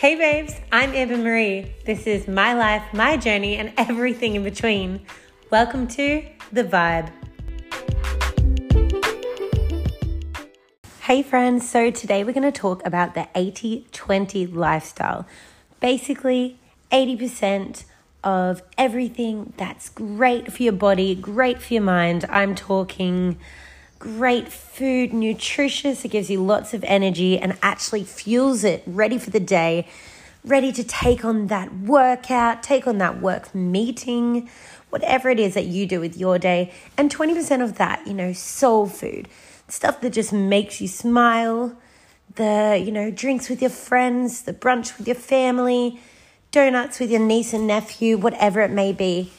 Hey babes, I'm Eva Marie. This is my life, my journey, and everything in between. Welcome to The Vibe. Hey friends, so today we're going to talk about the 80 20 lifestyle. Basically, 80% of everything that's great for your body, great for your mind. I'm talking great food, nutritious, it gives you lots of energy and actually fuels it, ready for the day, ready to take on that workout, take on that work meeting, whatever it is that you do with your day. And 20% of that, you know, soul food, stuff that just makes you smile, the, you know, drinks with your friends, the brunch with your family, donuts with your niece and nephew, whatever it may be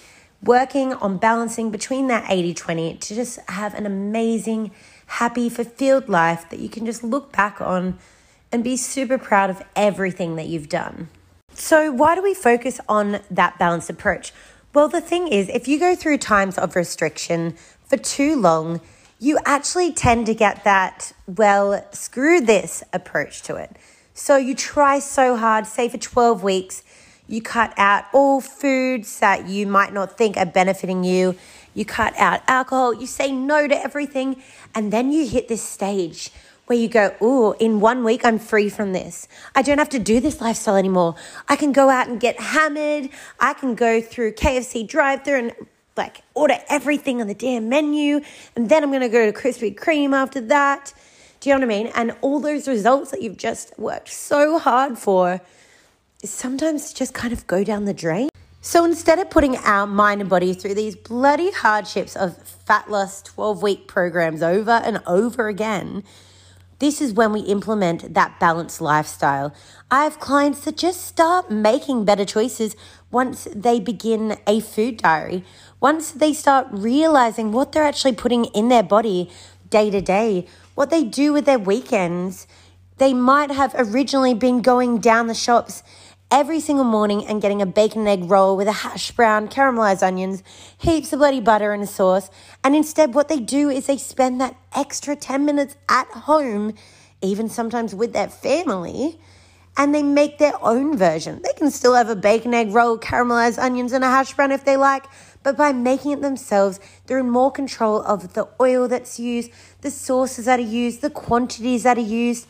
working on balancing between that 80 20 to just have an amazing, happy, fulfilled life that you can just look back on and be super proud of everything that you've done. So, why do we focus on that balanced approach? Well, the thing is, if you go through times of restriction for too long, you actually tend to get that, well, screw this approach to it. So, you try so hard, say for 12 weeks, you cut out all foods that you might not think are benefiting you. You cut out alcohol. You say no to everything. And then you hit this stage where you go, Oh, in one week, I'm free from this. I don't have to do this lifestyle anymore. I can go out and get hammered. I can go through KFC drive through and like order everything on the damn menu. And then I'm going to go to Krispy Kreme after that. Do you know what I mean? And all those results that you've just worked so hard for sometimes just kind of go down the drain. So instead of putting our mind and body through these bloody hardships of fat loss 12 week programs over and over again, this is when we implement that balanced lifestyle. I have clients that just start making better choices once they begin a food diary, once they start realizing what they're actually putting in their body day to day, what they do with their weekends. They might have originally been going down the shops every single morning and getting a bacon and egg roll with a hash brown, caramelized onions, heaps of bloody butter and a sauce. And instead, what they do is they spend that extra 10 minutes at home, even sometimes with their family, and they make their own version. They can still have a bacon, egg roll, caramelized onions, and a hash brown if they like. But by making it themselves, they're in more control of the oil that's used, the sauces that are used, the quantities that are used,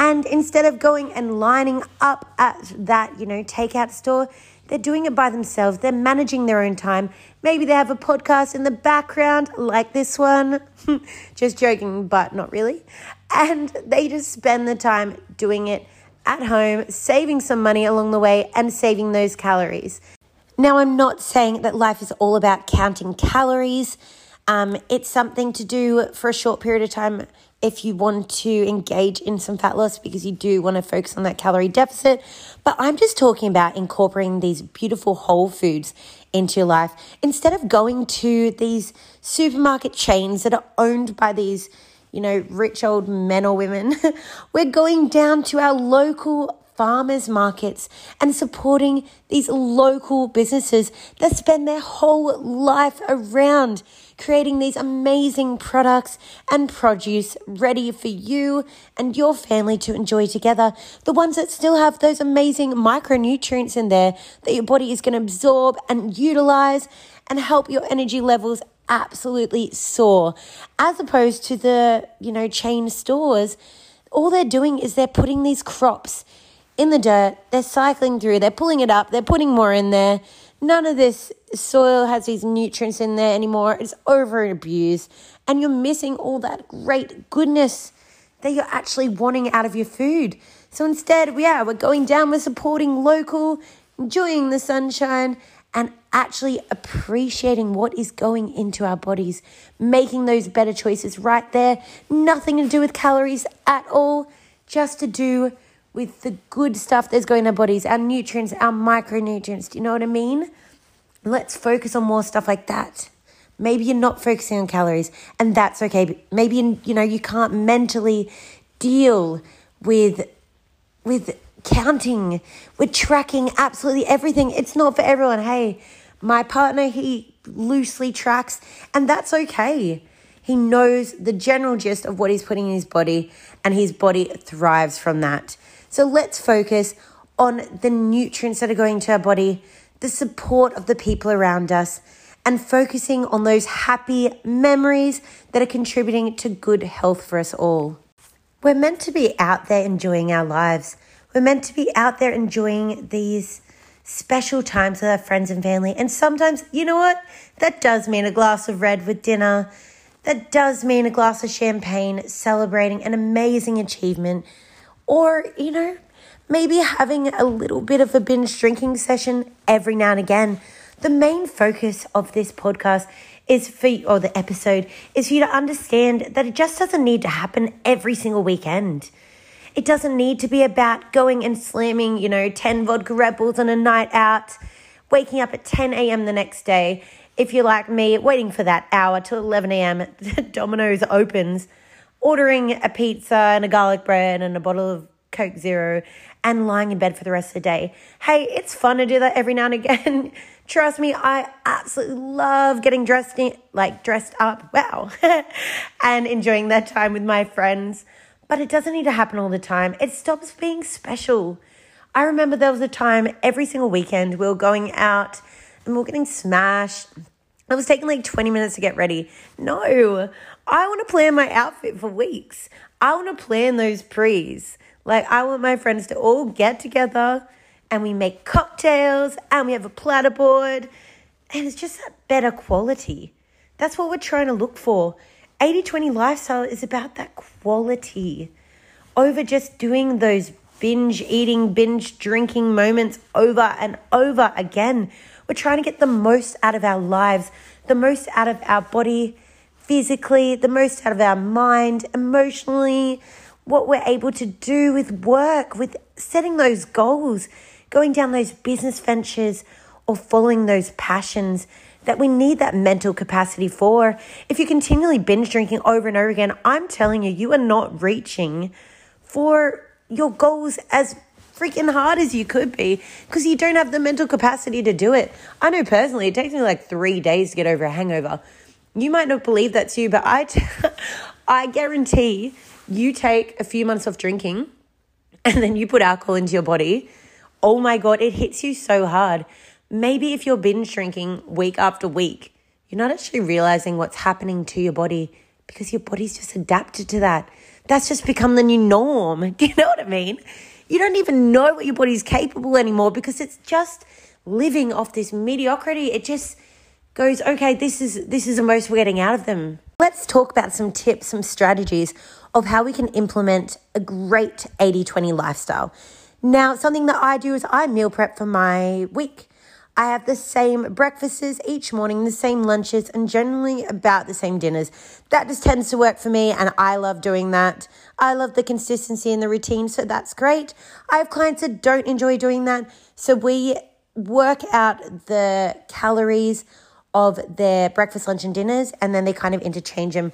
and instead of going and lining up at that, you know, takeout store, they're doing it by themselves. They're managing their own time. Maybe they have a podcast in the background, like this one. just joking, but not really. And they just spend the time doing it at home, saving some money along the way, and saving those calories. Now, I'm not saying that life is all about counting calories. Um, it's something to do for a short period of time if you want to engage in some fat loss because you do want to focus on that calorie deficit. But I'm just talking about incorporating these beautiful whole foods into your life instead of going to these supermarket chains that are owned by these, you know, rich old men or women. We're going down to our local farmers markets and supporting these local businesses that spend their whole life around creating these amazing products and produce ready for you and your family to enjoy together. The ones that still have those amazing micronutrients in there that your body is going to absorb and utilize and help your energy levels absolutely soar as opposed to the, you know, chain stores all they're doing is they're putting these crops in the dirt. They're cycling through, they're pulling it up, they're putting more in there. None of this soil has these nutrients in there anymore. It's over abused, and you're missing all that great goodness that you're actually wanting out of your food. So instead, yeah, we're going down, we're supporting local, enjoying the sunshine, and actually appreciating what is going into our bodies, making those better choices right there. Nothing to do with calories at all, just to do with the good stuff that's going in our bodies, our nutrients, our micronutrients. Do you know what I mean? Let's focus on more stuff like that. Maybe you're not focusing on calories, and that's okay. Maybe you know you can't mentally deal with with counting, with tracking absolutely everything. It's not for everyone. Hey, my partner he loosely tracks, and that's okay. He knows the general gist of what he's putting in his body, and his body thrives from that. So let's focus on the nutrients that are going to our body, the support of the people around us, and focusing on those happy memories that are contributing to good health for us all. We're meant to be out there enjoying our lives. We're meant to be out there enjoying these special times with our friends and family. And sometimes, you know what? That does mean a glass of red with dinner. That does mean a glass of champagne celebrating an amazing achievement. Or, you know, maybe having a little bit of a binge drinking session every now and again. The main focus of this podcast is for or the episode is for you to understand that it just doesn't need to happen every single weekend. It doesn't need to be about going and slamming, you know, 10 vodka Red Bulls on a night out, waking up at 10 a.m. the next day. If you're like me, waiting for that hour till 11 a.m., Domino's opens, ordering a pizza and a garlic bread and a bottle of Coke Zero and lying in bed for the rest of the day. Hey, it's fun to do that every now and again. Trust me, I absolutely love getting dressed in, like dressed up, wow, and enjoying that time with my friends. But it doesn't need to happen all the time. It stops being special. I remember there was a time every single weekend we were going out and we were getting smashed. I was taking like 20 minutes to get ready. No, I want to plan my outfit for weeks. I want to plan those pre's. Like, I want my friends to all get together and we make cocktails and we have a platter board. And it's just that better quality. That's what we're trying to look for. 80 20 lifestyle is about that quality over just doing those binge eating, binge drinking moments over and over again. We're trying to get the most out of our lives, the most out of our body physically, the most out of our mind emotionally, what we're able to do with work, with setting those goals, going down those business ventures, or following those passions that we need that mental capacity for. If you're continually binge drinking over and over again, I'm telling you, you are not reaching for your goals as freaking hard as you could be because you don't have the mental capacity to do it. I know personally, it takes me like three days to get over a hangover. You might not believe that too, but I, t- I guarantee you take a few months off drinking and then you put alcohol into your body, oh my God, it hits you so hard. Maybe if you're binge drinking week after week, you're not actually realizing what's happening to your body because your body's just adapted to that. That's just become the new norm. Do you know what I mean? You don't even know what your body's capable anymore because it's just living off this mediocrity. It just goes, okay, this is this is the most we're getting out of them. Let's talk about some tips, some strategies of how we can implement a great 80 20 lifestyle. Now, something that I do is I meal prep for my week. I have the same breakfasts each morning, the same lunches, and generally about the same dinners. That just tends to work for me, and I love doing that. I love the consistency and the routine, so that's great. I have clients that don't enjoy doing that, so we work out the calories of their breakfast, lunch, and dinners, and then they kind of interchange them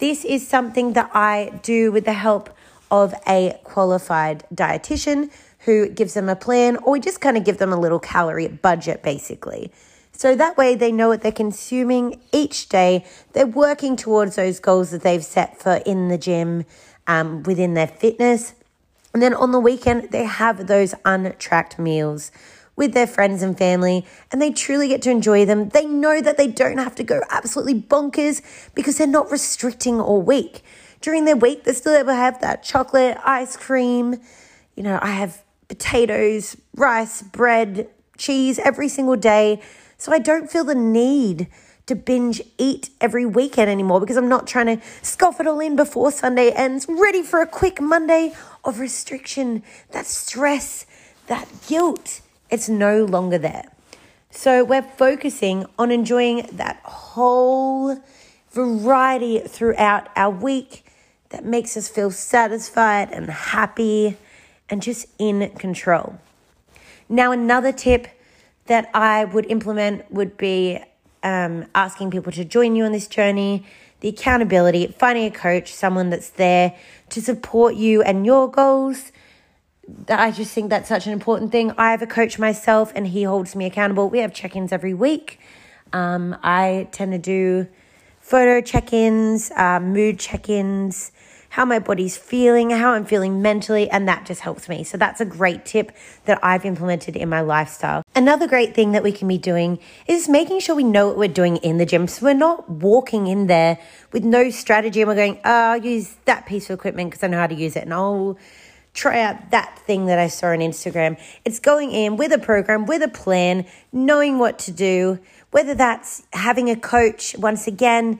this is something that I do with the help of a qualified dietitian who gives them a plan, or we just kind of give them a little calorie budget basically. So that way they know what they're consuming each day. They're working towards those goals that they've set for in the gym, um, within their fitness. And then on the weekend, they have those untracked meals with their friends and family and they truly get to enjoy them. They know that they don't have to go absolutely bonkers because they're not restricting all week. During their week, they still able to have that chocolate, ice cream. You know, I have potatoes, rice, bread, cheese every single day. So I don't feel the need to binge eat every weekend anymore because I'm not trying to scoff it all in before Sunday ends, ready for a quick Monday of restriction, that stress, that guilt it's no longer there. So we're focusing on enjoying that whole variety throughout our week that makes us feel satisfied and happy and just in control. Now, another tip that I would implement would be um, asking people to join you on this journey, the accountability, finding a coach, someone that's there to support you and your goals I just think that's such an important thing. I have a coach myself and he holds me accountable. We have check ins every week. Um, I tend to do photo check ins, uh, mood check ins, how my body's feeling, how I'm feeling mentally, and that just helps me. So that's a great tip that I've implemented in my lifestyle. Another great thing that we can be doing is making sure we know what we're doing in the gym. So we're not walking in there with no strategy and we're going, oh, I'll use that piece of equipment because I know how to use it and I'll try out that thing that I saw on Instagram. It's going in with a program, with a plan, knowing what to do, whether that's having a coach once again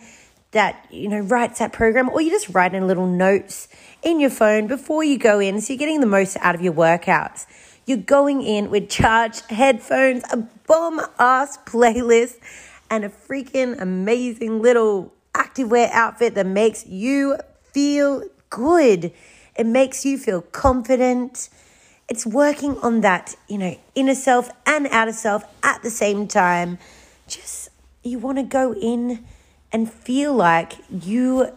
that you know writes that program or you just write in little notes in your phone before you go in so you're getting the most out of your workouts. You're going in with charged headphones, a bomb ass playlist, and a freaking amazing little activewear outfit that makes you feel good. It makes you feel confident. It's working on that, you know, inner self and outer self at the same time. Just, you want to go in and feel like you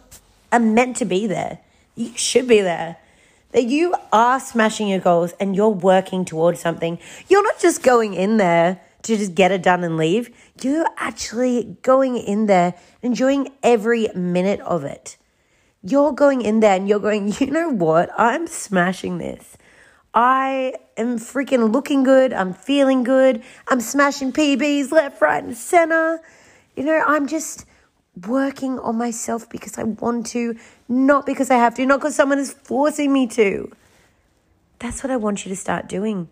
are meant to be there. You should be there. That you are smashing your goals and you're working towards something. You're not just going in there to just get it done and leave. You're actually going in there, enjoying every minute of it you're going in there and you're going, you know what? I'm smashing this. I am freaking looking good. I'm feeling good. I'm smashing PBs left, right, and center. You know, I'm just working on myself because I want to, not because I have to, not because someone is forcing me to. That's what I want you to start doing.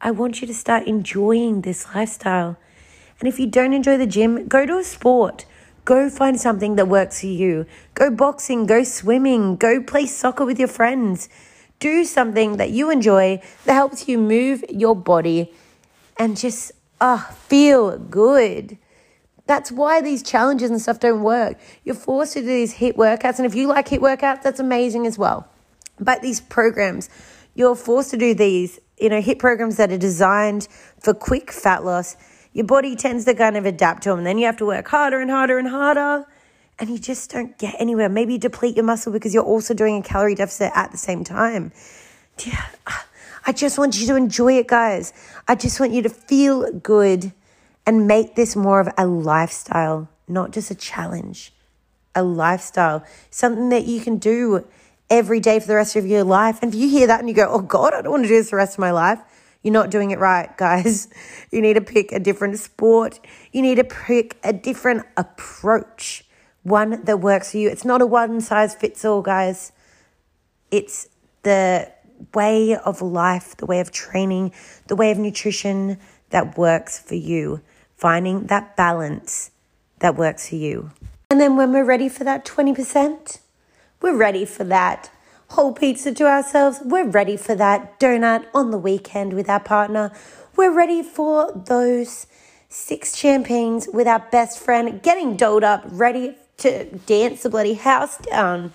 I want you to start enjoying this lifestyle. And if you don't enjoy the gym, go to a sport. Go find something that works for you. Go boxing, go swimming, go play soccer with your friends. Do something that you enjoy that helps you move your body and just uh, feel good. That's why these challenges and stuff don't work. You're forced to do these HIIT workouts, and if you like HIIT workouts, that's amazing as well. But these programs, you're forced to do these, you know, HIIT programs that are designed for quick fat loss your body tends to kind of adapt to them. And then you have to work harder and harder and harder. And you just don't get anywhere. Maybe you deplete your muscle because you're also doing a calorie deficit at the same time. Yeah, I just want you to enjoy it, guys. I just want you to feel good and make this more of a lifestyle, not just a challenge. A lifestyle, something that you can do every day for the rest of your life. And if you hear that and you go, oh God, I don't want to do this for the rest of my life, you're not doing it right, guys. You need to pick a different sport. You need to pick a different approach, one that works for you. It's not a one size fits all, guys. It's the way of life, the way of training, the way of nutrition that works for you. Finding that balance that works for you. And then when we're ready for that 20%, we're ready for that whole pizza to ourselves. We're ready for that donut on the weekend with our partner. We're ready for those six champagnes with our best friend, getting dolled up, ready to dance the bloody house down.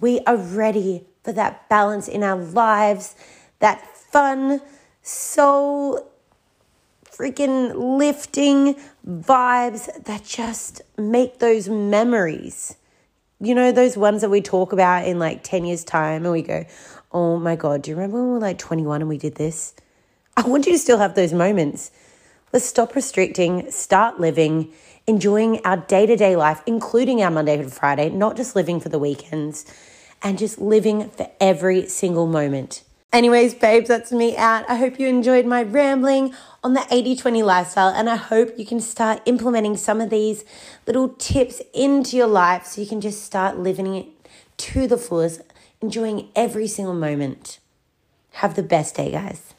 We are ready for that balance in our lives, that fun, soul freaking lifting vibes that just make those memories you know, those ones that we talk about in like 10 years' time and we go, oh my God, do you remember when we were like 21 and we did this? I want you to still have those moments. Let's stop restricting, start living, enjoying our day to day life, including our Monday to Friday, not just living for the weekends, and just living for every single moment. Anyways, babes, that's me out. I hope you enjoyed my rambling on the 80 20 lifestyle, and I hope you can start implementing some of these little tips into your life so you can just start living it to the fullest, enjoying every single moment. Have the best day, guys.